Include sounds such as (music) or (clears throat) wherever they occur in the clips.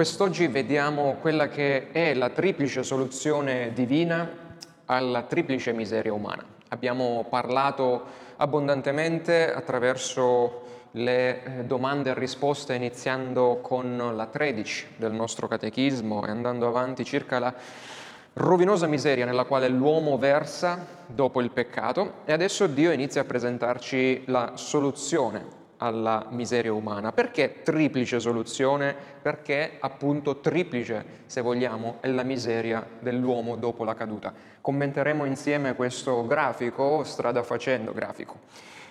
quest'oggi vediamo quella che è la triplice soluzione divina alla triplice miseria umana. Abbiamo parlato abbondantemente attraverso le eh, domande e risposte iniziando con la 13 del nostro catechismo e andando avanti circa la rovinosa miseria nella quale l'uomo versa dopo il peccato e adesso Dio inizia a presentarci la soluzione alla miseria umana. Perché triplice soluzione? Perché appunto triplice, se vogliamo, è la miseria dell'uomo dopo la caduta. Commenteremo insieme questo grafico, strada facendo grafico,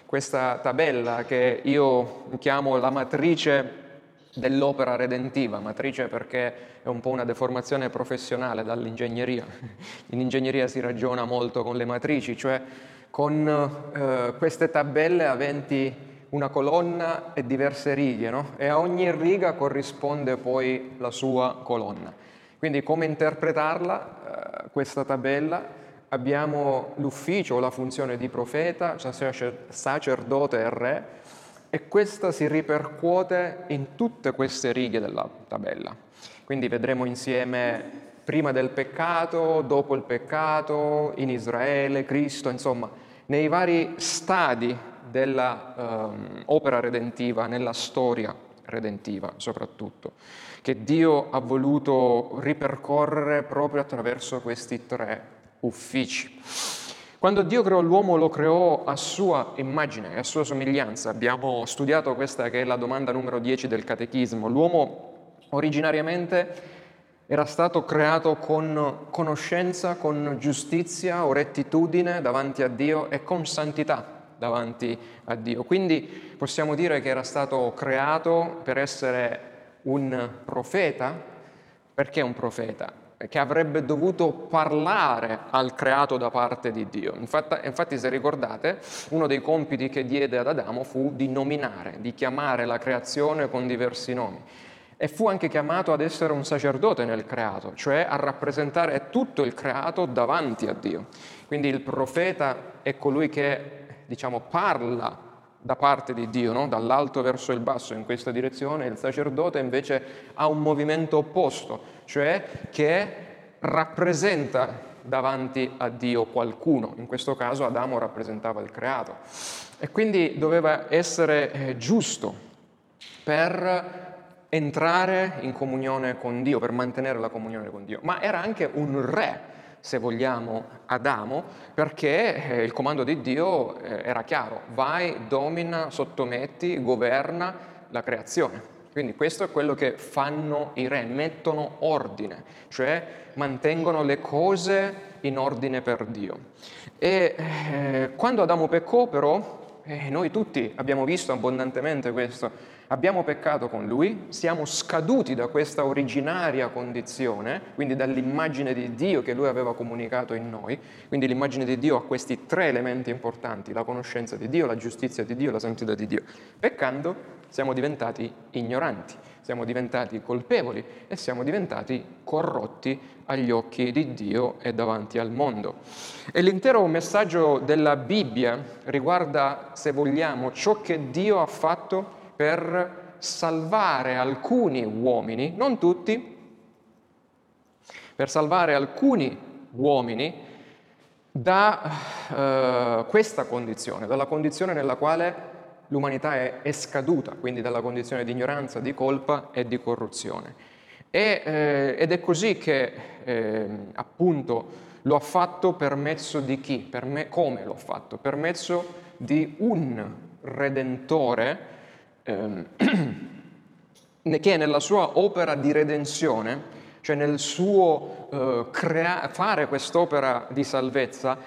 questa tabella che io chiamo la matrice dell'opera redentiva, matrice perché è un po' una deformazione professionale dall'ingegneria. (laughs) In ingegneria si ragiona molto con le matrici, cioè con eh, queste tabelle aventi una colonna e diverse righe, no? e a ogni riga corrisponde poi la sua colonna. Quindi come interpretarla, eh, questa tabella? Abbiamo l'ufficio o la funzione di profeta, sacerdote e re, e questa si ripercuote in tutte queste righe della tabella. Quindi vedremo insieme prima del peccato, dopo il peccato, in Israele, Cristo, insomma, nei vari stadi dell'opera ehm, redentiva, nella storia redentiva soprattutto, che Dio ha voluto ripercorrere proprio attraverso questi tre uffici. Quando Dio creò l'uomo lo creò a sua immagine e a sua somiglianza. Abbiamo studiato questa che è la domanda numero 10 del catechismo. L'uomo originariamente era stato creato con conoscenza, con giustizia o rettitudine davanti a Dio e con santità davanti a Dio. Quindi possiamo dire che era stato creato per essere un profeta. Perché un profeta? Che avrebbe dovuto parlare al creato da parte di Dio. Infatti, infatti, se ricordate, uno dei compiti che diede ad Adamo fu di nominare, di chiamare la creazione con diversi nomi. E fu anche chiamato ad essere un sacerdote nel creato, cioè a rappresentare tutto il creato davanti a Dio. Quindi il profeta è colui che diciamo, parla da parte di Dio, no? dall'alto verso il basso in questa direzione, il sacerdote invece ha un movimento opposto, cioè che rappresenta davanti a Dio qualcuno, in questo caso Adamo rappresentava il creato. E quindi doveva essere eh, giusto per entrare in comunione con Dio, per mantenere la comunione con Dio, ma era anche un re se vogliamo, Adamo, perché eh, il comando di Dio eh, era chiaro, vai, domina, sottometti, governa la creazione. Quindi questo è quello che fanno i re, mettono ordine, cioè mantengono le cose in ordine per Dio. E eh, quando Adamo peccò però, eh, noi tutti abbiamo visto abbondantemente questo, Abbiamo peccato con lui, siamo scaduti da questa originaria condizione, quindi dall'immagine di Dio che lui aveva comunicato in noi, quindi l'immagine di Dio ha questi tre elementi importanti, la conoscenza di Dio, la giustizia di Dio, la santità di Dio. Peccando siamo diventati ignoranti, siamo diventati colpevoli e siamo diventati corrotti agli occhi di Dio e davanti al mondo. E l'intero messaggio della Bibbia riguarda, se vogliamo, ciò che Dio ha fatto per salvare alcuni uomini, non tutti, per salvare alcuni uomini da uh, questa condizione, dalla condizione nella quale l'umanità è, è, scaduta, quindi dalla condizione di ignoranza, di colpa e di corruzione. E, eh, ed è così che eh, appunto lo ha fatto per mezzo di chi? Per me, come l'ho fatto? Per mezzo di un redentore ehm, (clears throat) che nella sua opera di redenzione, cioè nel suo eh, crea- fare quest'opera di salvezza,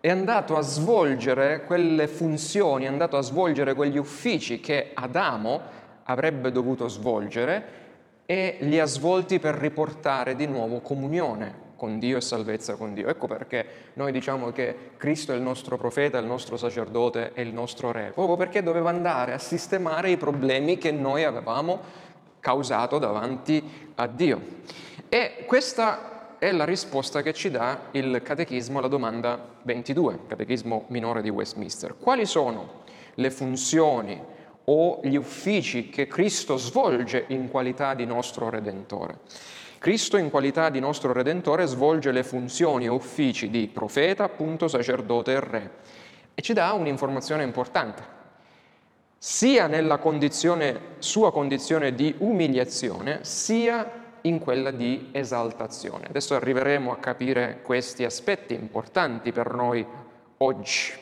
è andato a svolgere quelle funzioni, è andato a svolgere quegli uffici che Adamo avrebbe dovuto svolgere e li ha svolti per riportare di nuovo comunione con Dio e salvezza con Dio. Ecco perché noi diciamo che Cristo è il nostro profeta, il nostro sacerdote e il nostro re, proprio perché doveva andare a sistemare i problemi che noi avevamo causato davanti a Dio. E questa è la risposta che ci dà il catechismo alla domanda 22, catechismo minore di Westminster. Quali sono le funzioni o gli uffici che Cristo svolge in qualità di nostro Redentore. Cristo in qualità di nostro Redentore svolge le funzioni e uffici di profeta, appunto, sacerdote e re. E ci dà un'informazione importante. Sia nella condizione, sua condizione di umiliazione, sia in quella di esaltazione. Adesso arriveremo a capire questi aspetti importanti per noi oggi.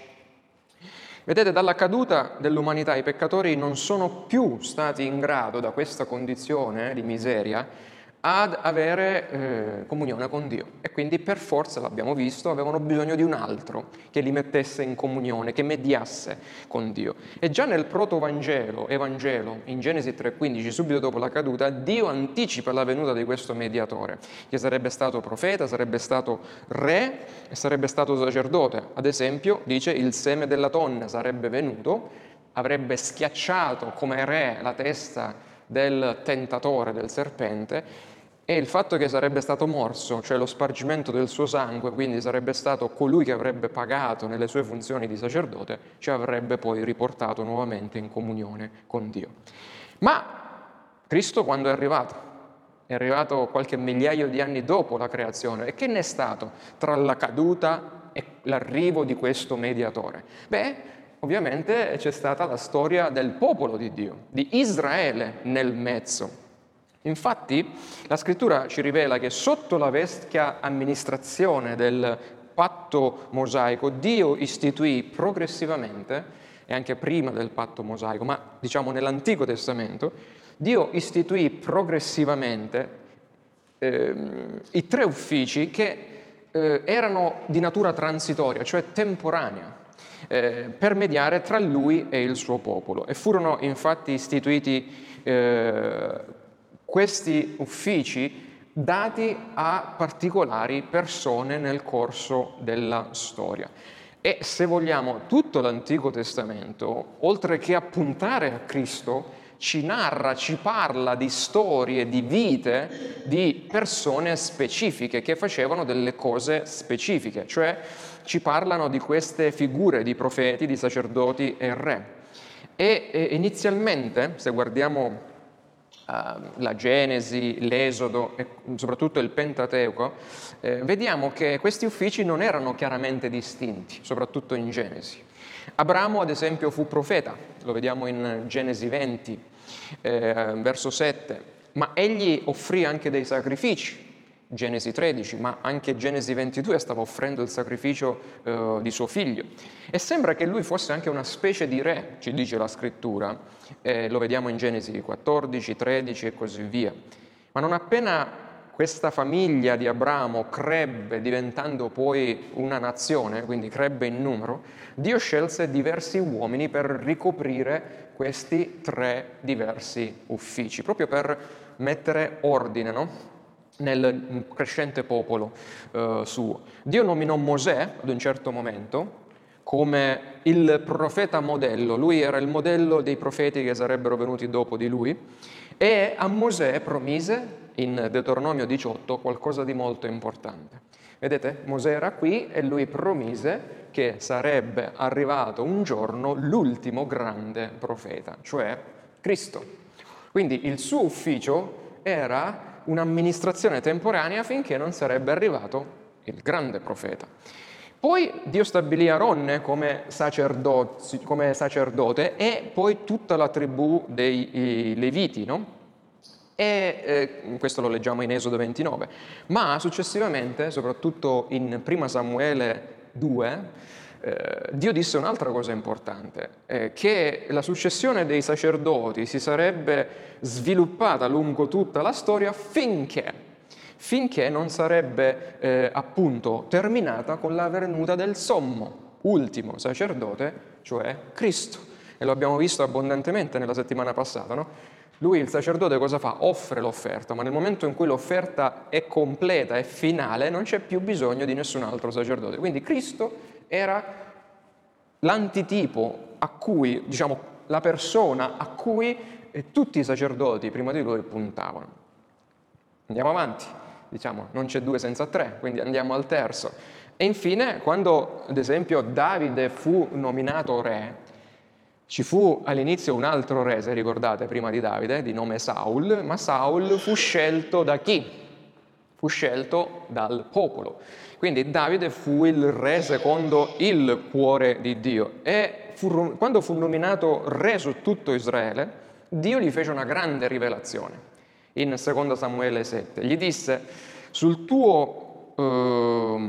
Vedete, dalla caduta dell'umanità i peccatori non sono più stati in grado da questa condizione di miseria ad avere eh, comunione con Dio e quindi per forza, l'abbiamo visto, avevano bisogno di un altro che li mettesse in comunione, che mediasse con Dio. E già nel proto-Vangelo, Evangelo, in Genesi 3,15, subito dopo la caduta, Dio anticipa la venuta di questo mediatore, che sarebbe stato profeta, sarebbe stato re e sarebbe stato sacerdote. Ad esempio, dice, il seme della donna sarebbe venuto, avrebbe schiacciato come re la testa del tentatore, del serpente, e il fatto che sarebbe stato morso, cioè lo spargimento del suo sangue, quindi sarebbe stato colui che avrebbe pagato nelle sue funzioni di sacerdote, ci avrebbe poi riportato nuovamente in comunione con Dio. Ma Cristo quando è arrivato? È arrivato qualche migliaio di anni dopo la creazione. E che ne è stato tra la caduta e l'arrivo di questo mediatore? Beh, ovviamente c'è stata la storia del popolo di Dio, di Israele nel mezzo. Infatti la scrittura ci rivela che sotto la vecchia amministrazione del patto mosaico Dio istituì progressivamente, e anche prima del patto mosaico, ma diciamo nell'Antico Testamento, Dio istituì progressivamente eh, i tre uffici che eh, erano di natura transitoria, cioè temporanea, eh, per mediare tra lui e il suo popolo. E furono infatti istituiti eh, questi uffici dati a particolari persone nel corso della storia. E se vogliamo, tutto l'Antico Testamento, oltre che a puntare a Cristo, ci narra, ci parla di storie, di vite di persone specifiche che facevano delle cose specifiche, cioè ci parlano di queste figure di profeti, di sacerdoti e re. E, e inizialmente, se guardiamo la Genesi, l'Esodo e soprattutto il Pentateuco, eh, vediamo che questi uffici non erano chiaramente distinti, soprattutto in Genesi. Abramo, ad esempio, fu profeta, lo vediamo in Genesi 20, eh, verso 7, ma egli offrì anche dei sacrifici Genesi 13, ma anche Genesi 22 stava offrendo il sacrificio eh, di suo figlio. E sembra che lui fosse anche una specie di re, ci dice la scrittura, eh, lo vediamo in Genesi 14, 13 e così via. Ma non appena questa famiglia di Abramo crebbe diventando poi una nazione, quindi crebbe in numero, Dio scelse diversi uomini per ricoprire questi tre diversi uffici, proprio per mettere ordine, no? Nel crescente popolo eh, suo. Dio nominò Mosè ad un certo momento come il profeta modello, lui era il modello dei profeti che sarebbero venuti dopo di lui e a Mosè promise in Deuteronomio 18 qualcosa di molto importante. Vedete, Mosè era qui e lui promise che sarebbe arrivato un giorno l'ultimo grande profeta, cioè Cristo. Quindi il suo ufficio era un'amministrazione temporanea finché non sarebbe arrivato il grande profeta. Poi Dio stabilì Aronne come, come sacerdote e poi tutta la tribù dei Leviti, no? E eh, questo lo leggiamo in Esodo 29. Ma successivamente, soprattutto in 1 Samuele 2, eh, Dio disse un'altra cosa importante, eh, che la successione dei sacerdoti si sarebbe sviluppata lungo tutta la storia finché, finché non sarebbe eh, appunto terminata con la venuta del sommo, ultimo sacerdote, cioè Cristo. E lo abbiamo visto abbondantemente nella settimana passata, no? Lui, il sacerdote, cosa fa? Offre l'offerta, ma nel momento in cui l'offerta è completa e finale non c'è più bisogno di nessun altro sacerdote. Quindi Cristo era l'antitipo a cui, diciamo, la persona a cui eh, tutti i sacerdoti prima di lui puntavano. Andiamo avanti, diciamo, non c'è due senza tre, quindi andiamo al terzo. E infine, quando ad esempio Davide fu nominato re, Ci fu all'inizio un altro re, se ricordate, prima di Davide, di nome Saul, ma Saul fu scelto da chi? Fu scelto dal popolo. Quindi Davide fu il re secondo il cuore di Dio e fu, quando fu nominato re su tutto Israele, Dio gli fece una grande rivelazione in 2 Samuele 7. Gli disse, sul tuo eh,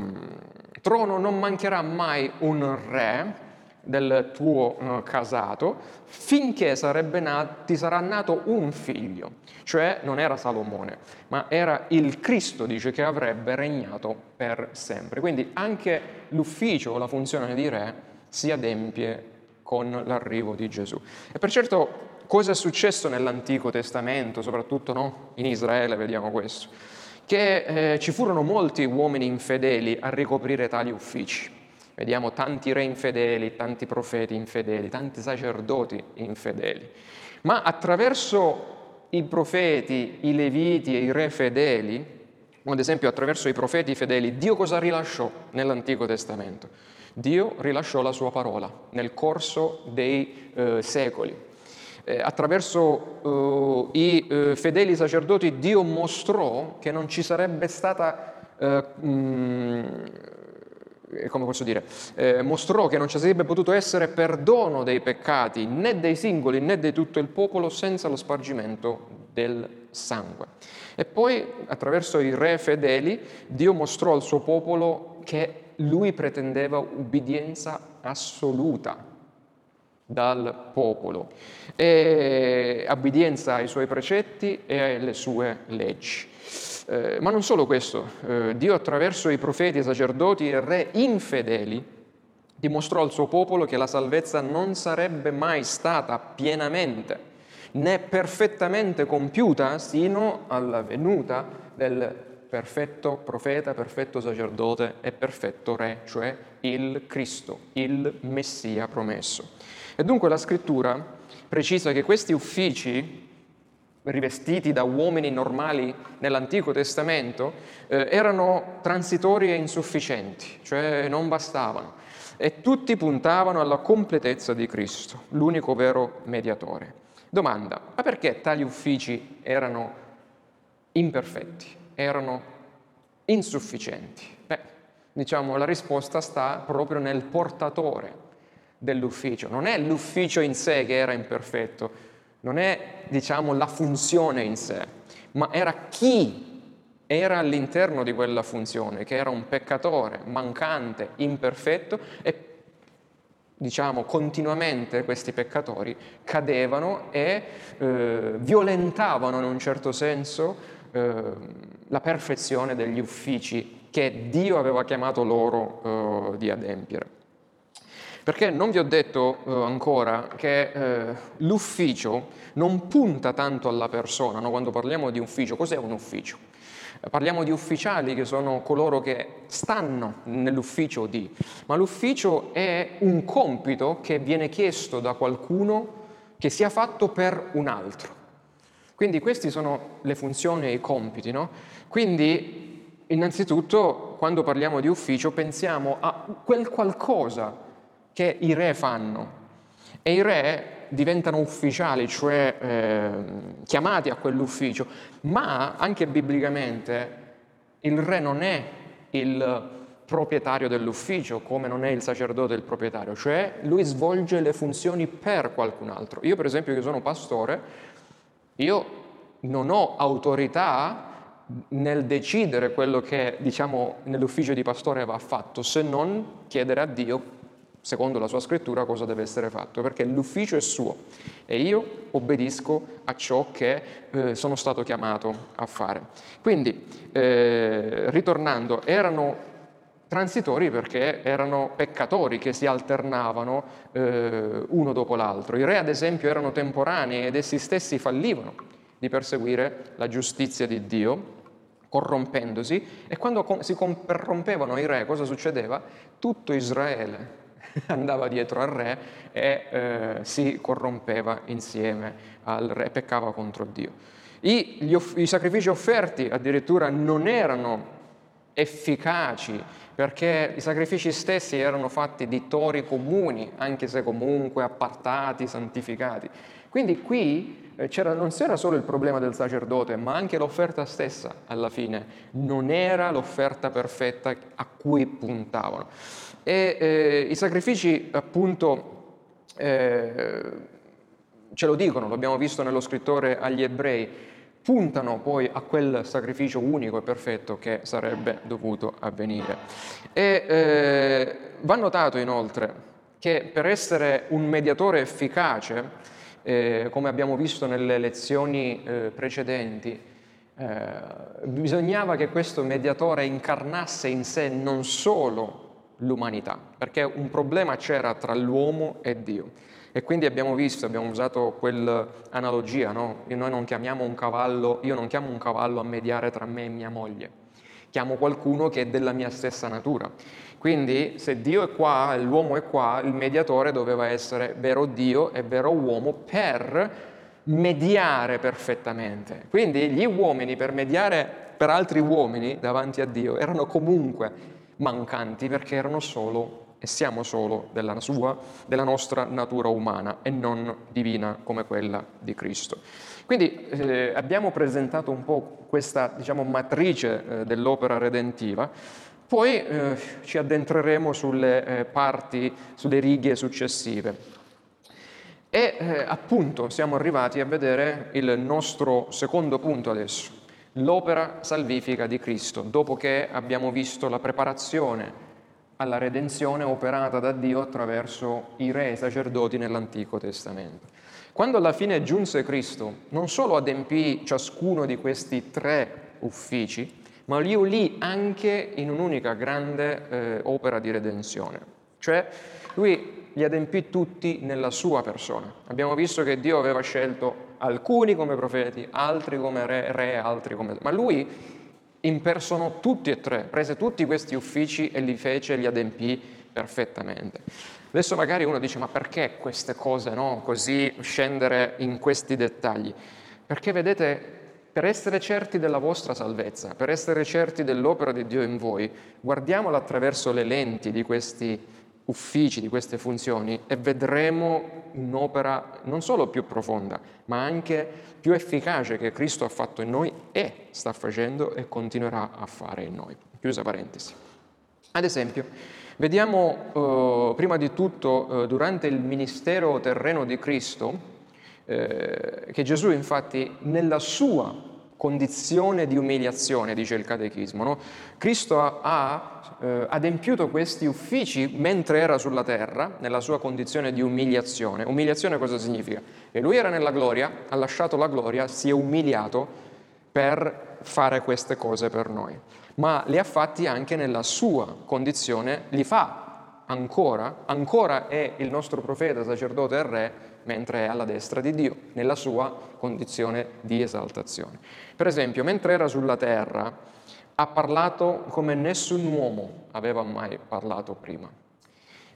trono non mancherà mai un re, del tuo uh, casato finché nato, ti sarà nato un figlio, cioè non era Salomone, ma era il Cristo, dice, che avrebbe regnato per sempre. Quindi anche l'ufficio, la funzione di re si adempie con l'arrivo di Gesù. E per certo cosa è successo nell'Antico Testamento, soprattutto no? in Israele vediamo questo, che eh, ci furono molti uomini infedeli a ricoprire tali uffici. Vediamo tanti re infedeli, tanti profeti infedeli, tanti sacerdoti infedeli. Ma attraverso i profeti, i leviti e i re fedeli, ad esempio attraverso i profeti fedeli, Dio cosa rilasciò nell'Antico Testamento? Dio rilasciò la sua parola nel corso dei eh, secoli. Eh, attraverso eh, i eh, fedeli sacerdoti Dio mostrò che non ci sarebbe stata mh, eh, eh, come posso dire, eh, mostrò che non ci sarebbe potuto essere perdono dei peccati né dei singoli né di tutto il popolo senza lo spargimento del sangue. E poi attraverso i re fedeli Dio mostrò al suo popolo che lui pretendeva ubbidienza assoluta dal popolo, e obbedienza ai suoi precetti e alle sue leggi. Eh, ma non solo questo, eh, Dio attraverso i profeti, sacerdoti e re infedeli dimostrò al suo popolo che la salvezza non sarebbe mai stata pienamente né perfettamente compiuta sino alla venuta del perfetto profeta, perfetto sacerdote e perfetto re, cioè il Cristo, il Messia promesso. E dunque la scrittura precisa che questi uffici rivestiti da uomini normali nell'Antico Testamento, eh, erano transitori e insufficienti, cioè non bastavano, e tutti puntavano alla completezza di Cristo, l'unico vero mediatore. Domanda, ma perché tali uffici erano imperfetti, erano insufficienti? Beh, diciamo la risposta sta proprio nel portatore dell'ufficio, non è l'ufficio in sé che era imperfetto, non è, diciamo, la funzione in sé, ma era chi era all'interno di quella funzione, che era un peccatore, mancante, imperfetto e diciamo continuamente questi peccatori cadevano e eh, violentavano in un certo senso eh, la perfezione degli uffici che Dio aveva chiamato loro eh, di adempiere. Perché non vi ho detto eh, ancora che eh, l'ufficio non punta tanto alla persona, no? quando parliamo di ufficio, cos'è un ufficio? Eh, parliamo di ufficiali che sono coloro che stanno nell'ufficio di, ma l'ufficio è un compito che viene chiesto da qualcuno che sia fatto per un altro. Quindi queste sono le funzioni e i compiti, no? Quindi innanzitutto quando parliamo di ufficio pensiamo a quel qualcosa che i re fanno. E i re diventano ufficiali, cioè eh, chiamati a quell'ufficio, ma anche biblicamente il re non è il proprietario dell'ufficio come non è il sacerdote il proprietario, cioè lui svolge le funzioni per qualcun altro. Io per esempio che sono pastore, io non ho autorità nel decidere quello che diciamo nell'ufficio di pastore va fatto, se non chiedere a Dio secondo la sua scrittura, cosa deve essere fatto, perché l'ufficio è suo e io obbedisco a ciò che eh, sono stato chiamato a fare. Quindi, eh, ritornando, erano transitori perché erano peccatori che si alternavano eh, uno dopo l'altro. I re, ad esempio, erano temporanei ed essi stessi fallivano di perseguire la giustizia di Dio, corrompendosi, e quando si corrompevano i re, cosa succedeva? Tutto Israele (laughs) andava dietro al re e eh, si corrompeva insieme al re, peccava contro Dio. I, off- I sacrifici offerti addirittura non erano efficaci, perché i sacrifici stessi erano fatti di tori comuni, anche se comunque appartati, santificati. Quindi qui eh, c'era, non c'era solo il problema del sacerdote, ma anche l'offerta stessa alla fine non era l'offerta perfetta a cui puntavano. E eh, i sacrifici appunto eh, ce lo dicono, lo abbiamo visto nello scrittore agli ebrei, puntano poi a quel sacrificio unico e perfetto che sarebbe dovuto avvenire. E eh, va notato inoltre che per essere un mediatore efficace, eh, come abbiamo visto nelle lezioni eh, precedenti, eh, bisognava che questo mediatore incarnasse in sé non solo l'umanità, perché un problema c'era tra l'uomo e Dio. E quindi abbiamo visto, abbiamo usato quell'analogia, no? Noi non chiamiamo un cavallo, io non chiamo un cavallo a mediare tra me e mia moglie, chiamo qualcuno che è della mia stessa natura. Quindi se Dio è qua l'uomo è qua, il mediatore doveva essere vero Dio e vero uomo per mediare perfettamente. Quindi gli uomini per mediare per altri uomini davanti a Dio erano comunque mancanti perché erano solo e siamo solo della, sua, della nostra natura umana e non divina come quella di Cristo. Quindi eh, abbiamo presentato un po' questa diciamo, matrice eh, dell'opera redentiva, poi eh, ci addentreremo sulle eh, parti, sulle righe successive. E eh, appunto siamo arrivati a vedere il nostro secondo punto adesso, l'opera salvifica di Cristo, dopo che abbiamo visto la preparazione alla redenzione operata da Dio attraverso i re e i sacerdoti nell'Antico Testamento. Quando alla fine giunse Cristo, non solo adempì ciascuno di questi tre uffici, ma li unì anche in un'unica grande eh, opera di redenzione. Cioè, lui li adempì tutti nella sua persona. Abbiamo visto che Dio aveva scelto alcuni come profeti, altri come re, re altri come... Ma lui impersonò tutti e tre, prese tutti questi uffici e li fece, li adempì perfettamente. Adesso magari uno dice ma perché queste cose, no? Così scendere in questi dettagli? Perché vedete, per essere certi della vostra salvezza, per essere certi dell'opera di Dio in voi, guardiamola attraverso le lenti di questi uffici, di queste funzioni e vedremo un'opera non solo più profonda, ma anche più efficace che Cristo ha fatto in noi e sta facendo e continuerà a fare in noi. Chiusa parentesi. Ad esempio, vediamo eh, prima di tutto eh, durante il ministero terreno di Cristo eh, che Gesù infatti nella sua condizione di umiliazione, dice il Catechismo. No? Cristo ha, ha eh, adempiuto questi uffici mentre era sulla terra, nella sua condizione di umiliazione. Umiliazione cosa significa? Che lui era nella gloria, ha lasciato la gloria, si è umiliato per fare queste cose per noi, ma li ha fatti anche nella sua condizione, li fa ancora, ancora è il nostro profeta, sacerdote e re, mentre è alla destra di Dio, nella sua condizione di esaltazione. Per esempio, mentre era sulla terra, ha parlato come nessun uomo aveva mai parlato prima.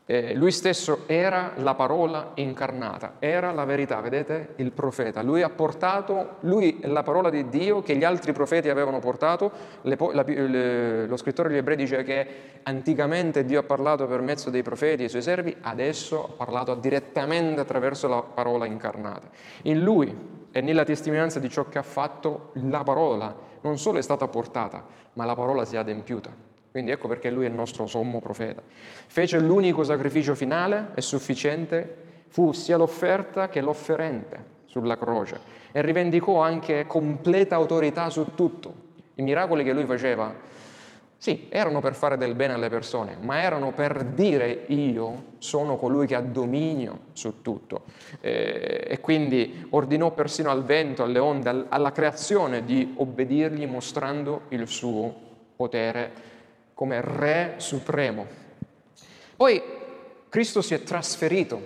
Eh, lui stesso era la parola incarnata, era la verità, vedete? Il profeta. Lui ha portato, lui la parola di Dio che gli altri profeti avevano portato. Le, la, le, lo scrittore degli ebrei dice che anticamente Dio ha parlato per mezzo dei profeti e i suoi servi, adesso ha parlato direttamente attraverso la parola incarnata. In lui e nella testimonianza di ciò che ha fatto, la parola non solo è stata portata, ma la parola si è adempiuta. Quindi ecco perché lui è il nostro sommo profeta. Fece l'unico sacrificio finale e sufficiente, fu sia l'offerta che l'offerente sulla croce e rivendicò anche completa autorità su tutto. I miracoli che lui faceva, sì, erano per fare del bene alle persone, ma erano per dire io sono colui che ha dominio su tutto. Eh, e quindi ordinò persino al vento, alle onde, alla creazione di obbedirgli mostrando il suo potere come Re Supremo. Poi Cristo si è trasferito,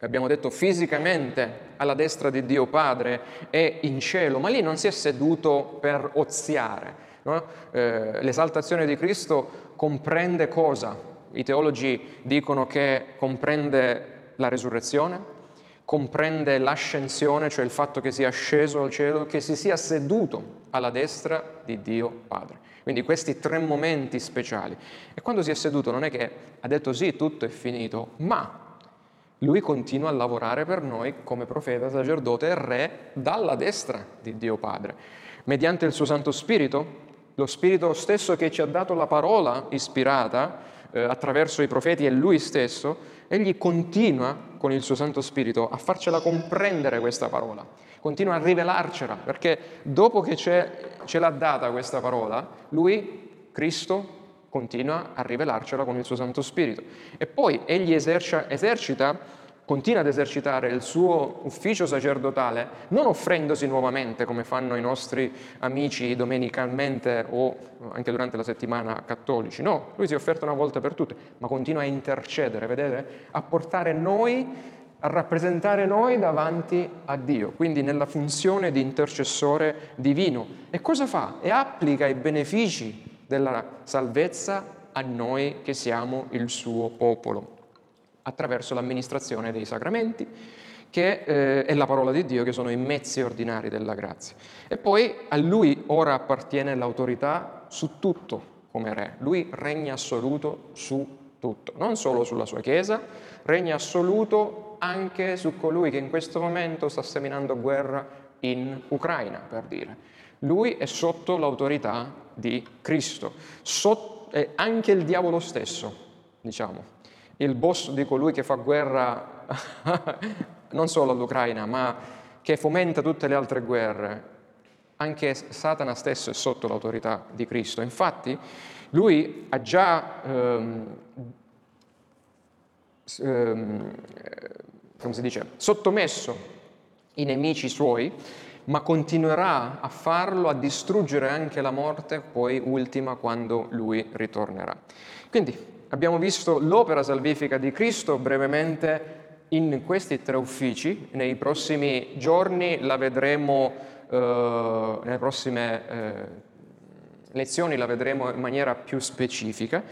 abbiamo detto fisicamente, alla destra di Dio Padre e in cielo, ma lì non si è seduto per oziare. No? Eh, l'esaltazione di Cristo comprende cosa? I teologi dicono che comprende la resurrezione, comprende l'ascensione, cioè il fatto che sia sceso al cielo, che si sia seduto alla destra di Dio Padre. Quindi questi tre momenti speciali. E quando si è seduto non è che ha detto sì, tutto è finito, ma lui continua a lavorare per noi come profeta, sacerdote e re dalla destra di Dio Padre, mediante il suo Santo Spirito, lo Spirito stesso che ci ha dato la parola ispirata eh, attraverso i profeti e lui stesso, egli continua con il suo Santo Spirito a farcela comprendere questa parola, continua a rivelarcela, perché dopo che ce l'ha data questa parola, lui, Cristo, continua a rivelarcela con il suo Santo Spirito. E poi egli esercita, esercita continua ad esercitare il suo ufficio sacerdotale, non offrendosi nuovamente come fanno i nostri amici domenicalmente o anche durante la settimana cattolici, no, lui si è offerto una volta per tutte, ma continua a intercedere, vedete? A portare noi, a rappresentare noi davanti a Dio, quindi nella funzione di intercessore divino. E cosa fa? E applica i benefici della salvezza a noi che siamo il suo popolo attraverso l'amministrazione dei sacramenti, che eh, è la parola di Dio, che sono i mezzi ordinari della grazia. E poi a lui ora appartiene l'autorità su tutto come re. Lui regna assoluto su tutto, non solo sulla sua Chiesa, regna assoluto anche su colui che in questo momento sta seminando guerra in Ucraina, per dire. Lui è sotto l'autorità di Cristo, sotto, anche il diavolo stesso, diciamo, il boss di colui che fa guerra (laughs) non solo all'Ucraina, ma che fomenta tutte le altre guerre, anche Satana stesso è sotto l'autorità di Cristo. Infatti, lui ha già ehm, ehm, come si dice, sottomesso i nemici suoi, ma continuerà a farlo, a distruggere anche la morte, poi ultima quando lui ritornerà. Quindi Abbiamo visto l'opera salvifica di Cristo brevemente in questi tre uffici, nei prossimi giorni la vedremo, eh, nelle prossime eh, lezioni la vedremo in maniera più specifica.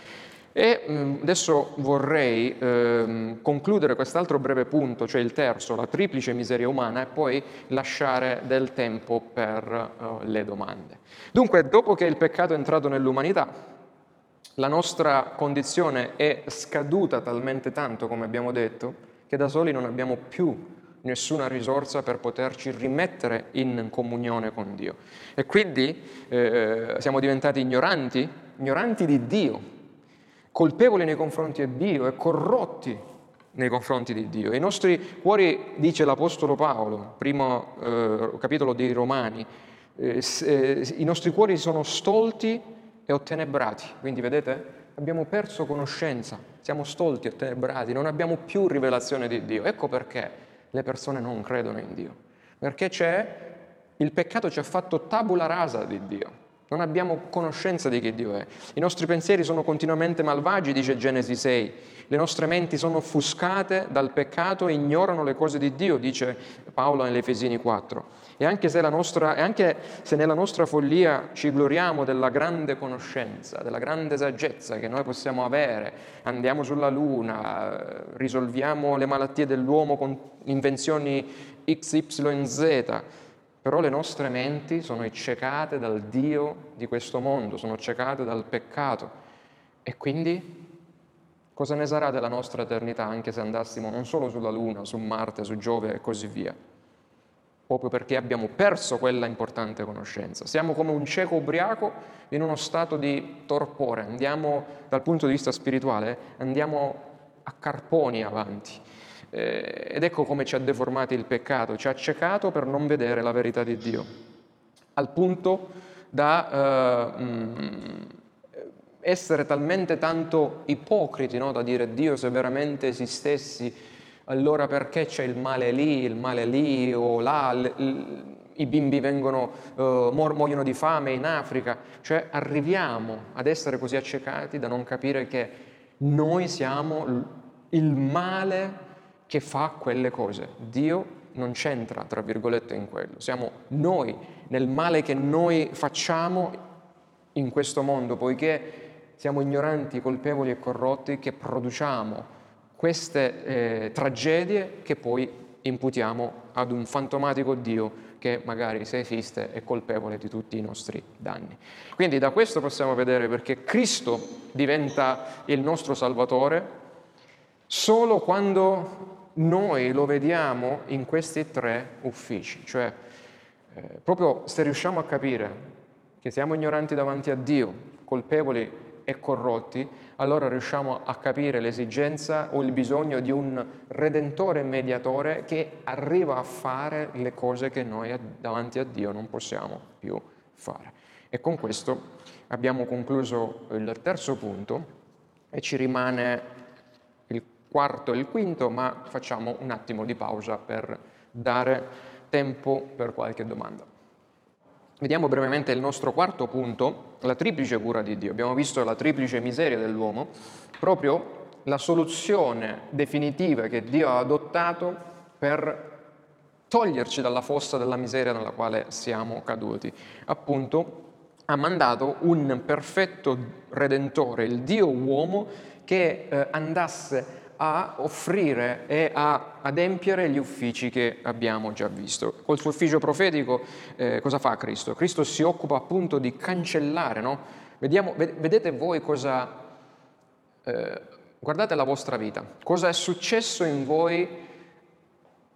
E mh, mm, adesso vorrei eh, concludere quest'altro breve punto, cioè il terzo, la triplice miseria umana, e poi lasciare del tempo per uh, le domande. Dunque, dopo che il peccato è entrato nell'umanità, la nostra condizione è scaduta talmente tanto, come abbiamo detto, che da soli non abbiamo più nessuna risorsa per poterci rimettere in comunione con Dio. E quindi eh, siamo diventati ignoranti, ignoranti di Dio, colpevoli nei confronti di Dio e corrotti nei confronti di Dio. I nostri cuori, dice l'Apostolo Paolo, primo eh, capitolo dei Romani, eh, eh i nostri cuori sono stolti e ottenebrati. Quindi vedete, abbiamo perso conoscenza, siamo stolti e ottenebrati, non abbiamo più rivelazione di Dio. Ecco perché le persone non credono in Dio. Perché c'è, il peccato ci ha fatto tabula rasa di Dio. Non abbiamo conoscenza di chi Dio è. I nostri pensieri sono continuamente malvagi, dice Genesi 6. Le nostre menti sono offuscate dal peccato e ignorano le cose di Dio, dice Paolo nell'Efesini 4. E anche, nostra, e anche se nella nostra follia ci gloriamo della grande conoscenza, della grande saggezza che noi possiamo avere, andiamo sulla Luna, risolviamo le malattie dell'uomo con invenzioni XYZ, però le nostre menti sono accecate dal Dio di questo mondo, sono accecate dal peccato. E quindi cosa ne sarà della nostra eternità anche se andassimo non solo sulla Luna, su Marte, su Giove e così via? Proprio perché abbiamo perso quella importante conoscenza. Siamo come un cieco ubriaco in uno stato di torpore, andiamo dal punto di vista spirituale, andiamo a carponi avanti. Eh, ed ecco come ci ha deformati il peccato, ci ha accecato per non vedere la verità di Dio, al punto da eh, mh, essere talmente tanto ipocriti no? da dire Dio se veramente esistessi allora perché c'è il male lì, il male lì o là, l- l- i bimbi vengono, uh, muoiono di fame in Africa, cioè arriviamo ad essere così accecati da non capire che noi siamo il male che fa quelle cose. Dio non c'entra, tra virgolette, in quello. Siamo noi, nel male che noi facciamo in questo mondo, poiché siamo ignoranti, colpevoli e corrotti, che produciamo queste eh, tragedie che poi imputiamo ad un fantomatico Dio che magari se esiste è colpevole di tutti i nostri danni. Quindi da questo possiamo vedere perché Cristo diventa il nostro Salvatore solo quando noi lo vediamo in questi tre uffici, cioè eh, proprio se riusciamo a capire che siamo ignoranti davanti a Dio, colpevoli e corrotti, allora riusciamo a capire l'esigenza o il bisogno di un redentore mediatore che arriva a fare le cose che noi davanti a Dio non possiamo più fare. E con questo abbiamo concluso il terzo punto e ci rimane il quarto e il quinto, ma facciamo un attimo di pausa per dare tempo per qualche domanda. Vediamo brevemente il nostro quarto punto, la triplice cura di Dio. Abbiamo visto la triplice miseria dell'uomo, proprio la soluzione definitiva che Dio ha adottato per toglierci dalla fossa della miseria nella quale siamo caduti. Appunto, ha mandato un perfetto redentore, il Dio uomo, che eh, andasse a offrire e a adempiere gli uffici che abbiamo già visto. Col suo ufficio profetico eh, cosa fa Cristo? Cristo si occupa appunto di cancellare, no? Vediamo, vedete voi cosa... Eh, guardate la vostra vita, cosa è successo in voi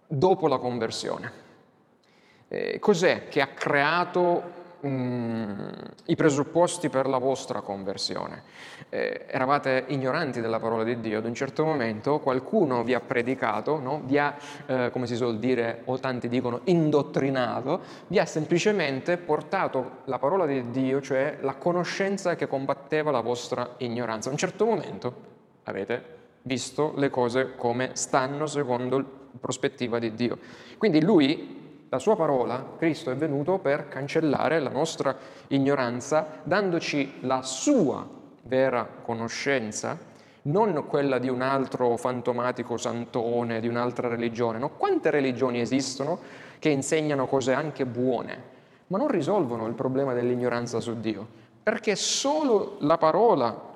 dopo la conversione. Eh, cos'è che ha creato i presupposti per la vostra conversione. Eh, eravate ignoranti della parola di Dio, ad un certo momento qualcuno vi ha predicato, no? vi ha, eh, come si suol dire, o tanti dicono, indottrinato, vi ha semplicemente portato la parola di Dio, cioè la conoscenza che combatteva la vostra ignoranza. A un certo momento avete visto le cose come stanno secondo la prospettiva di Dio. Quindi lui la sua parola, Cristo è venuto per cancellare la nostra ignoranza, dandoci la sua vera conoscenza, non quella di un altro fantomatico santone, di un'altra religione. No? Quante religioni esistono che insegnano cose anche buone, ma non risolvono il problema dell'ignoranza su Dio? Perché solo la parola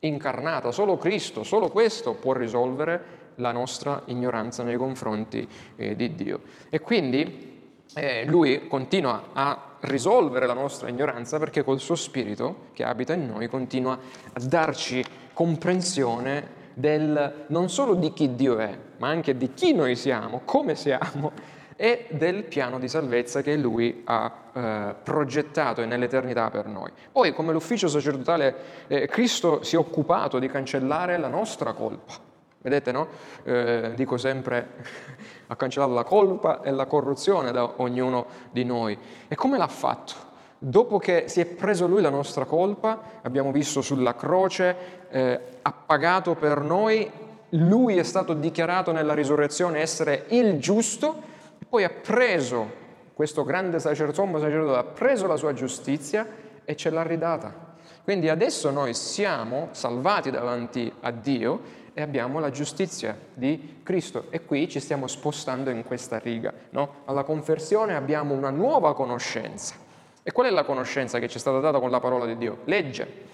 incarnata, solo Cristo, solo questo può risolvere la nostra ignoranza nei confronti eh, di Dio. E quindi eh, lui continua a risolvere la nostra ignoranza perché col suo spirito che abita in noi continua a darci comprensione del, non solo di chi Dio è, ma anche di chi noi siamo, come siamo e del piano di salvezza che Lui ha eh, progettato nell'eternità per noi. Poi, come l'ufficio sacerdotale, eh, Cristo si è occupato di cancellare la nostra colpa Vedete, no? Eh, dico sempre, (laughs) ha cancellato la colpa e la corruzione da ognuno di noi. E come l'ha fatto? Dopo che si è preso lui la nostra colpa, abbiamo visto sulla croce, eh, ha pagato per noi, lui è stato dichiarato nella risurrezione essere il giusto, e poi ha preso questo grande sacerdote, sacerdote, ha preso la sua giustizia e ce l'ha ridata. Quindi adesso noi siamo salvati davanti a Dio e abbiamo la giustizia di Cristo e qui ci stiamo spostando in questa riga. No? Alla conversione abbiamo una nuova conoscenza. E qual è la conoscenza che ci è stata data con la parola di Dio? Legge.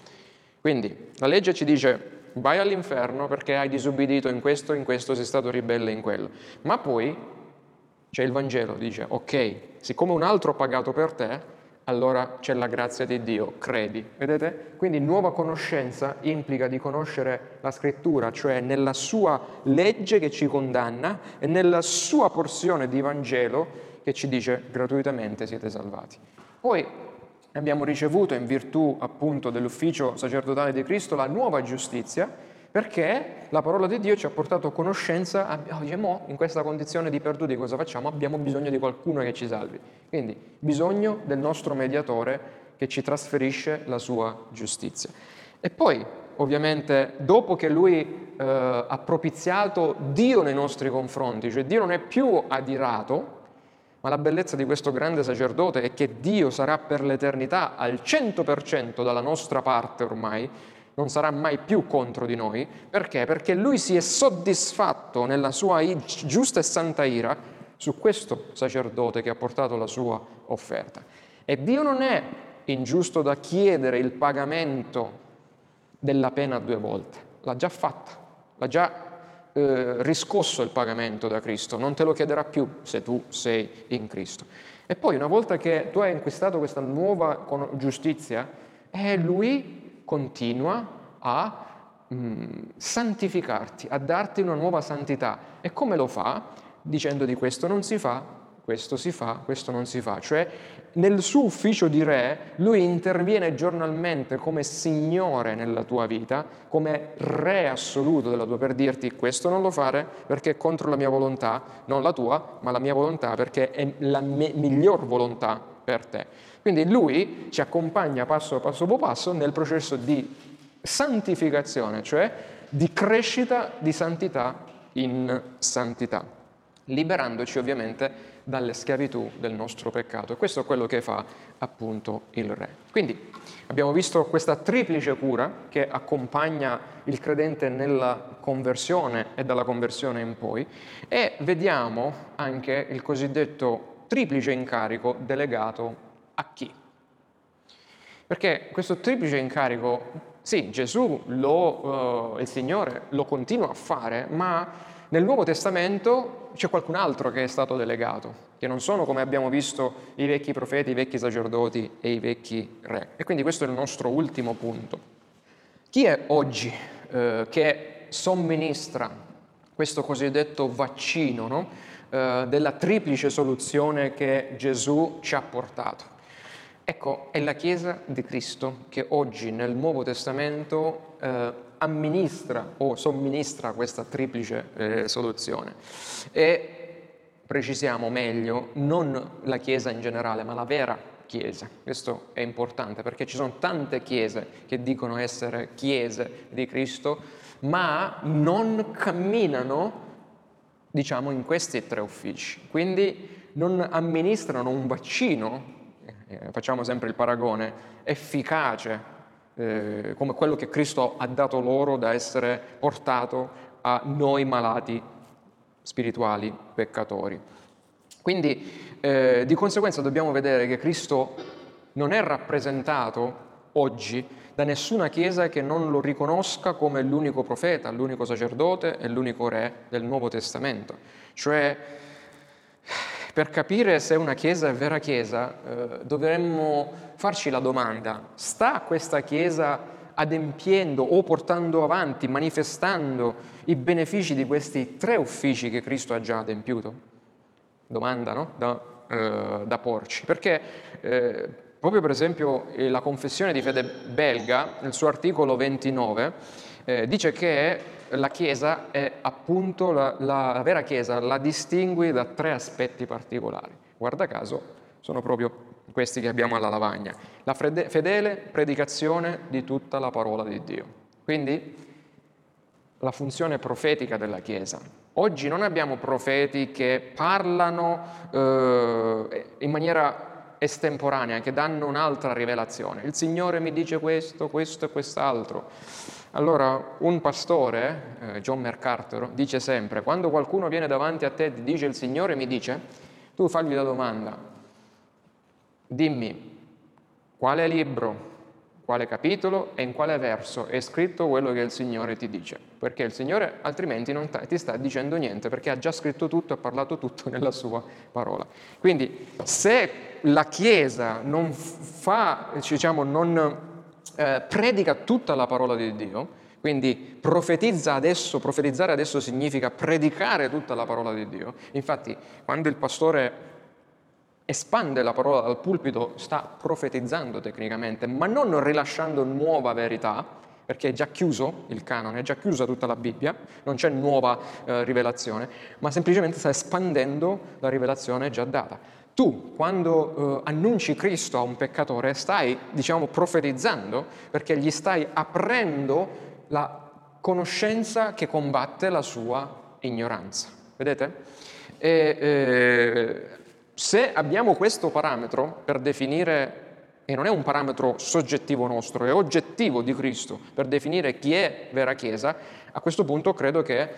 Quindi la legge ci dice vai all'inferno perché hai disubbidito in questo, in questo, sei stato ribelle in quello. Ma poi c'è il Vangelo, dice ok, siccome un altro ha pagato per te, allora c'è la grazia di Dio, credi. Vedete? Quindi nuova conoscenza implica di conoscere la scrittura, cioè nella sua legge che ci condanna e nella sua porzione di Vangelo che ci dice gratuitamente siete salvati. Poi abbiamo ricevuto in virtù appunto dell'ufficio sacerdotale di Cristo la nuova giustizia perché la parola di Dio ci ha portato conoscenza, oh, in questa condizione di perduti cosa facciamo? Abbiamo bisogno di qualcuno che ci salvi. Quindi bisogno del nostro mediatore che ci trasferisce la sua giustizia. E poi, ovviamente, dopo che lui eh, ha propiziato Dio nei nostri confronti, cioè Dio non è più adirato, ma la bellezza di questo grande sacerdote è che Dio sarà per l'eternità al 100% dalla nostra parte ormai, non sarà mai più contro di noi. Perché? Perché lui si è soddisfatto nella sua giusta e santa ira su questo sacerdote che ha portato la sua offerta. E Dio non è ingiusto da chiedere il pagamento della pena due volte, l'ha già fatta, l'ha già eh, riscosso il pagamento da Cristo, non te lo chiederà più se tu sei in Cristo. E poi una volta che tu hai acquistato questa nuova giustizia, eh, Lui continua a mm, santificarti, a darti una nuova santità. E come lo fa? Dicendo di questo non si fa, questo si fa, questo non si fa. Cioè nel suo ufficio di re lui interviene giornalmente come signore nella tua vita, come re assoluto della tua per dirti questo non lo fare perché è contro la mia volontà, non la tua, ma la mia volontà perché è la me- miglior volontà per te. Quindi lui ci accompagna passo passo dopo passo nel processo di santificazione, cioè di crescita di santità in santità, liberandoci ovviamente dalle schiavitù del nostro peccato. E questo è quello che fa appunto il Re. Quindi abbiamo visto questa triplice cura che accompagna il credente nella conversione e dalla conversione in poi e vediamo anche il cosiddetto triplice incarico delegato a chi? Perché questo triplice incarico, sì, Gesù, lo, uh, il Signore, lo continua a fare, ma nel Nuovo Testamento c'è qualcun altro che è stato delegato, che non sono, come abbiamo visto, i vecchi profeti, i vecchi sacerdoti e i vecchi re. E quindi questo è il nostro ultimo punto. Chi è oggi eh, che somministra questo cosiddetto vaccino no? eh, della triplice soluzione che Gesù ci ha portato? Ecco, è la Chiesa di Cristo che oggi nel Nuovo Testamento eh, amministra o somministra questa triplice eh, soluzione. E precisiamo meglio, non la Chiesa in generale, ma la vera Chiesa. Questo è importante perché ci sono tante chiese che dicono essere chiese di Cristo, ma non camminano, diciamo, in questi tre uffici. Quindi non amministrano un vaccino, eh, facciamo sempre il paragone, efficace eh, come quello che Cristo ha dato loro da essere portato a noi malati spirituali, peccatori. Quindi eh, di conseguenza dobbiamo vedere che Cristo non è rappresentato oggi da nessuna chiesa che non lo riconosca come l'unico profeta, l'unico sacerdote e l'unico re del Nuovo Testamento. Cioè per capire se una chiesa è vera chiesa, eh, dovremmo farci la domanda, sta questa chiesa adempiendo o portando avanti, manifestando i benefici di questi tre uffici che Cristo ha già adempiuto? Domanda no? da, eh, da porci. Perché eh, proprio per esempio la confessione di fede belga, nel suo articolo 29, eh, dice che la Chiesa è appunto la, la, vera Chiesa, la distingui da tre aspetti particolari. Guarda caso, sono proprio questi che abbiamo alla lavagna. La fedele predicazione di tutta la parola di Dio. Quindi la funzione profetica della Chiesa. Oggi non abbiamo profeti che parlano eh, in maniera estemporanea, che danno un'altra rivelazione. Il Signore mi dice questo, questo e quest'altro. Allora, un pastore, eh, John MacArthur, dice sempre, quando qualcuno viene davanti a te e dice il Signore mi dice, tu fagli la domanda, dimmi quale libro, quale capitolo e in quale verso è scritto quello che il Signore ti dice, perché il Signore altrimenti non ti sta dicendo niente, perché ha già scritto tutto e parlato tutto (laughs) nella sua parola. Quindi se la Chiesa non fa, diciamo, non eh, predica tutta la parola di Dio, quindi profetizza adesso, profetizzare adesso significa predicare tutta la parola di Dio. Infatti, quando il pastore espande la parola dal pulpito, sta profetizzando tecnicamente, ma non rilasciando nuova verità, perché è già chiuso il canone, è già chiusa tutta la Bibbia, non c'è nuova eh, rivelazione, ma semplicemente sta espandendo la rivelazione già data. Tu, quando eh, annunci Cristo a un peccatore, stai, diciamo, profetizzando perché gli stai aprendo la conoscenza che combatte la sua ignoranza. Vedete? E, eh, se abbiamo questo parametro per definire, e non è un parametro soggettivo nostro, è oggettivo di Cristo, per definire chi è vera Chiesa, a questo punto credo che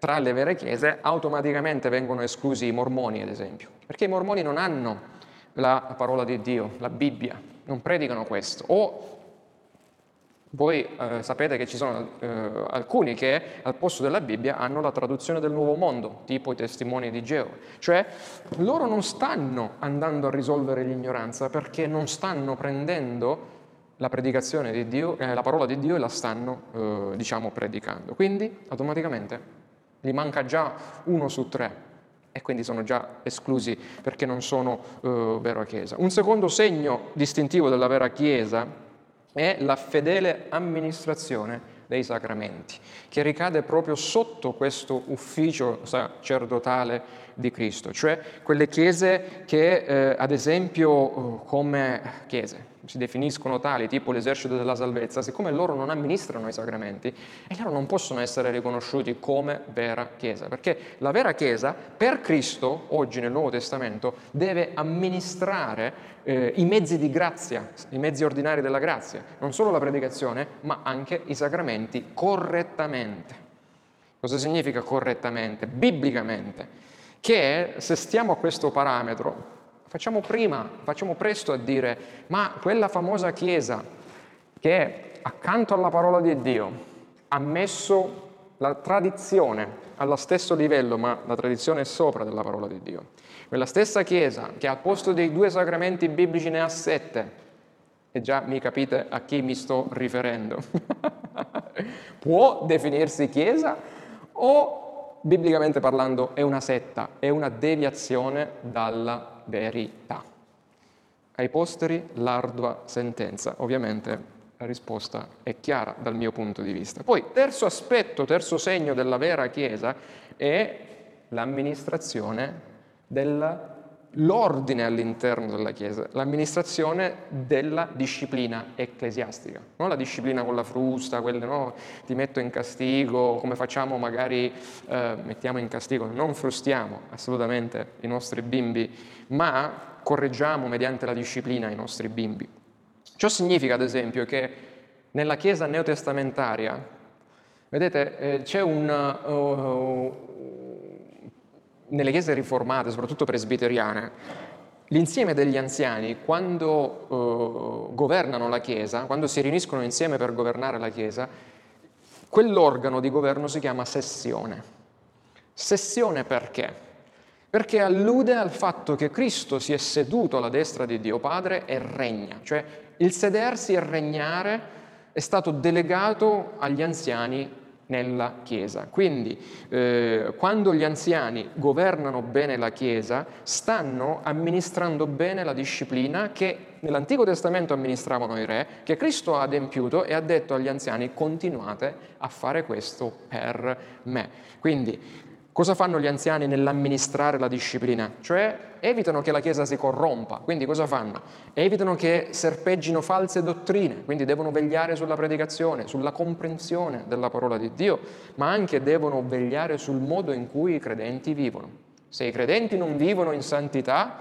tra le vere chiese automaticamente vengono esclusi i mormoni, ad esempio, perché i mormoni non hanno la parola di Dio, la Bibbia, non predicano questo, o Voi eh, sapete che ci sono eh, alcuni che al posto della Bibbia hanno la traduzione del Nuovo Mondo, tipo i testimoni di Geo. Cioè, loro non stanno andando a risolvere l'ignoranza perché non stanno prendendo la predicazione di Dio, eh, la parola di Dio e la stanno, eh, diciamo, predicando. Quindi, automaticamente, gli manca già uno su tre e quindi sono già esclusi perché non sono eh, vera Chiesa. Un secondo segno distintivo della vera Chiesa è la fedele amministrazione dei sacramenti, che ricade proprio sotto questo ufficio sacerdotale di Cristo, cioè quelle chiese che eh, ad esempio eh, come chiese si definiscono tali, tipo l'esercito della salvezza, siccome loro non amministrano i sacramenti, e loro non possono essere riconosciuti come vera Chiesa, perché la vera Chiesa per Cristo, oggi nel Nuovo Testamento, deve amministrare eh, i mezzi di grazia, i mezzi ordinari della grazia, non solo la predicazione, ma anche i sacramenti correttamente. Cosa significa correttamente? Biblicamente. Che se stiamo a questo parametro, Facciamo prima, facciamo presto a dire, ma quella famosa Chiesa che accanto alla parola di Dio ha messo la tradizione allo stesso livello, ma la tradizione è sopra della parola di Dio. Quella stessa Chiesa che al posto dei due sacramenti biblici ne ha sette, e già mi capite a chi mi sto riferendo, (laughs) può definirsi Chiesa o biblicamente parlando è una setta, è una deviazione dalla verità. Ai posteri l'ardua sentenza. Ovviamente la risposta è chiara dal mio punto di vista. Poi, terzo aspetto, terzo segno della vera Chiesa è l'amministrazione della l'ordine all'interno della Chiesa, l'amministrazione della disciplina ecclesiastica, non la disciplina con la frusta, quelle no, ti metto in castigo, come facciamo magari, eh, mettiamo in castigo, non frustiamo assolutamente i nostri bimbi, ma correggiamo mediante la disciplina i nostri bimbi. Ciò significa, ad esempio, che nella Chiesa neotestamentaria, vedete, eh, c'è un, uh, nelle chiese riformate, soprattutto presbiteriane, l'insieme degli anziani, quando uh, governano la Chiesa, quando si riuniscono insieme per governare la Chiesa, quell'organo di governo si chiama sessione. Sessione perché? Perché allude al fatto che Cristo si è seduto alla destra di Dio Padre e regna, cioè il sedersi e regnare è stato delegato agli anziani nella Chiesa. Quindi eh, quando gli anziani governano bene la Chiesa, stanno amministrando bene la disciplina che nell'Antico Testamento amministravano i re, che Cristo ha adempiuto e ha detto agli anziani continuate a fare questo per me. Quindi Cosa fanno gli anziani nell'amministrare la disciplina? Cioè evitano che la Chiesa si corrompa, quindi cosa fanno? Evitano che serpeggino false dottrine, quindi devono vegliare sulla predicazione, sulla comprensione della parola di Dio, ma anche devono vegliare sul modo in cui i credenti vivono. Se i credenti non vivono in santità,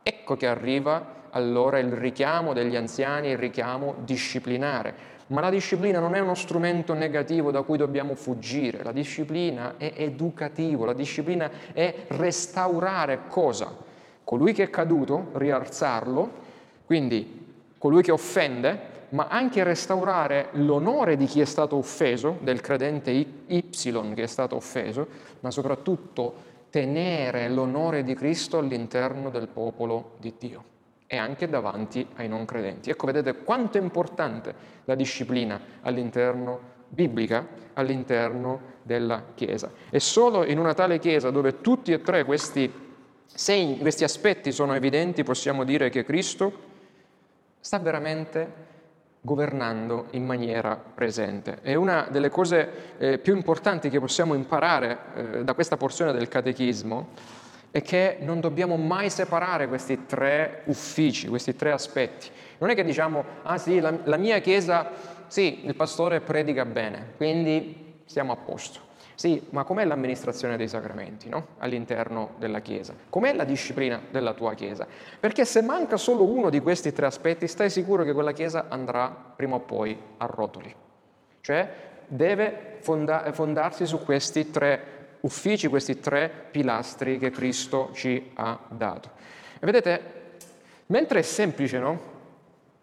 ecco che arriva allora il richiamo degli anziani, il richiamo disciplinare. Ma la disciplina non è uno strumento negativo da cui dobbiamo fuggire, la disciplina è educativo, la disciplina è restaurare cosa? Colui che è caduto, rialzarlo, quindi colui che offende, ma anche restaurare l'onore di chi è stato offeso, del credente Y che è stato offeso, ma soprattutto tenere l'onore di Cristo all'interno del popolo di Dio e anche davanti ai non credenti. Ecco, vedete quanto è importante la disciplina all'interno biblica, all'interno della Chiesa. E solo in una tale Chiesa dove tutti e tre questi, segni, questi aspetti sono evidenti possiamo dire che Cristo sta veramente governando in maniera presente. E una delle cose eh, più importanti che possiamo imparare eh, da questa porzione del catechismo è che non dobbiamo mai separare questi tre uffici, questi tre aspetti. Non è che diciamo, ah sì, la, la mia chiesa, sì, il pastore predica bene, quindi stiamo a posto. Sì, ma com'è l'amministrazione dei sacramenti no? all'interno della Chiesa? Com'è la disciplina della tua Chiesa? Perché se manca solo uno di questi tre aspetti, stai sicuro che quella Chiesa andrà prima o poi a rotoli. Cioè deve fonda- fondarsi su questi tre uffici, questi tre pilastri che Cristo ci ha dato. E vedete, mentre è semplice, no?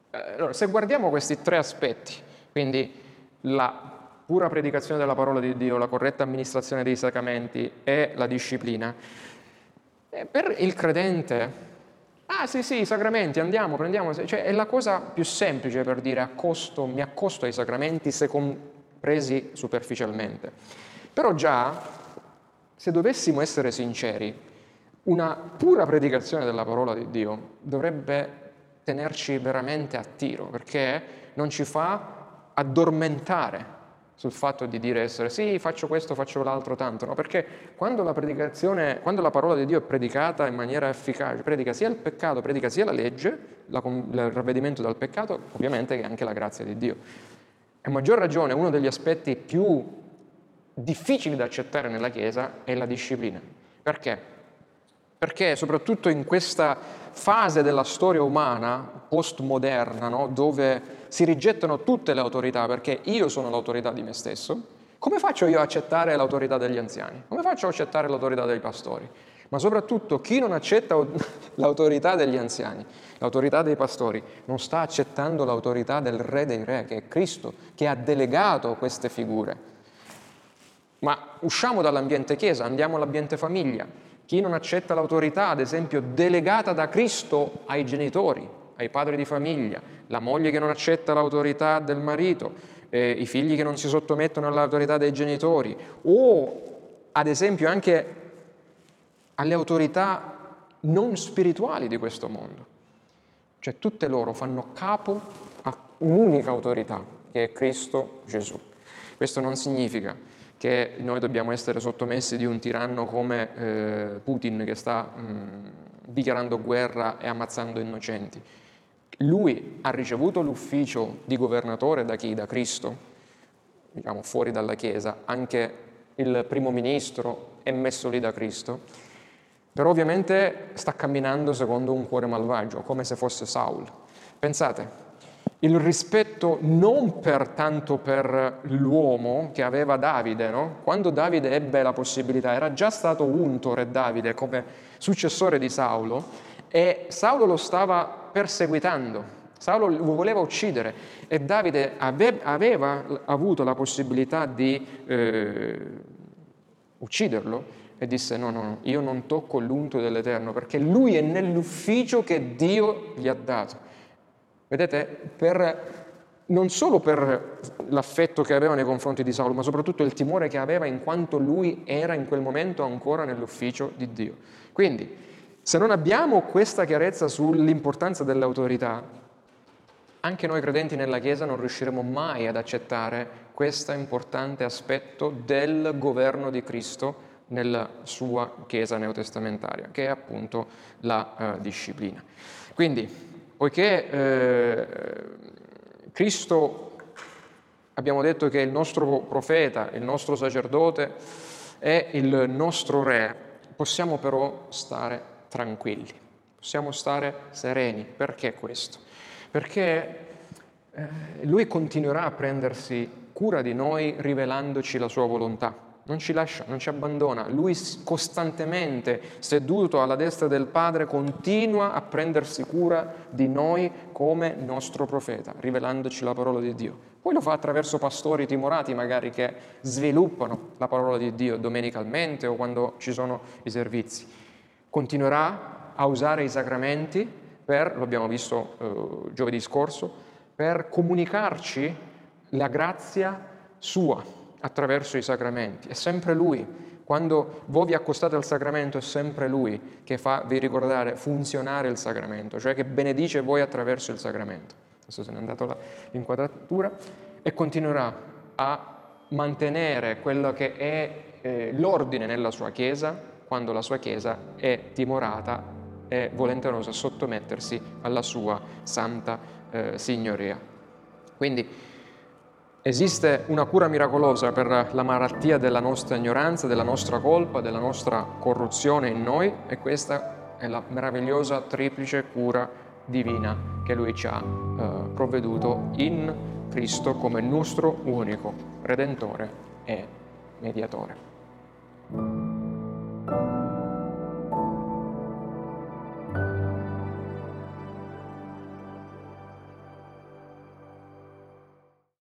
Eh, allora, se guardiamo questi tre aspetti, Quindi la pura predicazione della parola di Dio, la corretta amministrazione dei sacramenti e la disciplina. E per il credente, ah sì sì, i sacramenti, andiamo, prendiamo, cioè è la cosa più semplice per dire accosto, mi accosto ai sacramenti se compresi superficialmente. Però già, se dovessimo essere sinceri, una pura predicazione della parola di Dio dovrebbe tenerci veramente a tiro, perché non ci fa addormentare sul fatto di dire essere sì, faccio questo, faccio l'altro, tanto, no? Perché quando la quando la parola di Dio è predicata in maniera efficace, predica sia il peccato, predica sia la legge, la, il ravvedimento dal peccato, ovviamente che anche la grazia di Dio. A maggior ragione uno degli aspetti più difficili da accettare nella Chiesa è la disciplina. Perché? Perché soprattutto in questa fase della storia umana postmoderna, no, dove si rigettano tutte le autorità perché io sono l'autorità di me stesso, come faccio io a accettare l'autorità degli anziani? Come faccio a accettare l'autorità dei pastori? Ma soprattutto chi non accetta (laughs) l'autorità degli anziani, l'autorità dei pastori, non sta accettando l'autorità del Re dei Re, che è Cristo, che ha delegato queste figure. Ma usciamo dall'ambiente chiesa, andiamo all'ambiente famiglia. Chi non accetta l'autorità, ad esempio, delegata da Cristo ai genitori, ai padri di famiglia, la moglie che non accetta l'autorità del marito, eh, i figli che non si sottomettono all'autorità dei genitori, o ad esempio anche alle autorità non spirituali di questo mondo. Cioè tutte loro fanno capo a un'unica autorità, che è Cristo Gesù. Questo non significa che noi dobbiamo essere sottomessi di un tiranno come eh, Putin che sta mh, dichiarando guerra e ammazzando innocenti. Lui ha ricevuto l'ufficio di governatore da chi? Da Cristo, diciamo fuori dalla Chiesa, anche il primo ministro è messo lì da Cristo, però ovviamente sta camminando secondo un cuore malvagio, come se fosse Saul. Pensate, il rispetto non per tanto per l'uomo che aveva Davide, no? quando Davide ebbe la possibilità, era già stato unto re Davide come successore di Saulo e Saulo lo stava perseguitando, Saulo lo voleva uccidere e Davide aveva avuto la possibilità di eh, ucciderlo e disse no, no, no, io non tocco l'unto dell'Eterno perché lui è nell'ufficio che Dio gli ha dato. Vedete, per, non solo per l'affetto che aveva nei confronti di Saulo, ma soprattutto il timore che aveva in quanto lui era in quel momento ancora nell'ufficio di Dio. Quindi, se non abbiamo questa chiarezza sull'importanza dell'autorità, anche noi credenti nella Chiesa non riusciremo mai ad accettare questo importante aspetto del governo di Cristo nella sua Chiesa neotestamentaria, che è appunto la uh, disciplina. Quindi, poiché eh, Cristo, abbiamo detto che è il nostro profeta, il nostro sacerdote, è il nostro re, possiamo però stare tranquilli, possiamo stare sereni. Perché questo? Perché eh, lui continuerà a prendersi cura di noi rivelandoci la sua volontà non ci lascia, non ci abbandona. Lui costantemente, seduto alla destra del Padre, continua a prendersi cura di noi come nostro profeta, rivelandoci la parola di Dio. Poi lo fa attraverso pastori timorati magari che sviluppano la parola di Dio domenicalmente o quando ci sono i servizi. Continuerà a usare i sacramenti per, lo abbiamo visto eh, giovedì scorso, per comunicarci la grazia sua, attraverso i sacramenti. È sempre Lui. Quando voi vi accostate al sacramento è sempre Lui che fa, vi ricordare, funzionare il sacramento, cioè che benedice voi attraverso il sacramento. Adesso se n'è andata l'inquadratura e continuerà a mantenere quello che è eh, l'ordine nella sua Chiesa quando la sua Chiesa è timorata e volenterosa a sottomettersi alla sua santa eh, signoria. Quindi Esiste una cura miracolosa per la malattia della nostra ignoranza, della nostra colpa, della nostra corruzione in noi e questa è la meravigliosa triplice cura divina che Lui ci ha eh, provveduto in Cristo come nostro unico Redentore e Mediatore.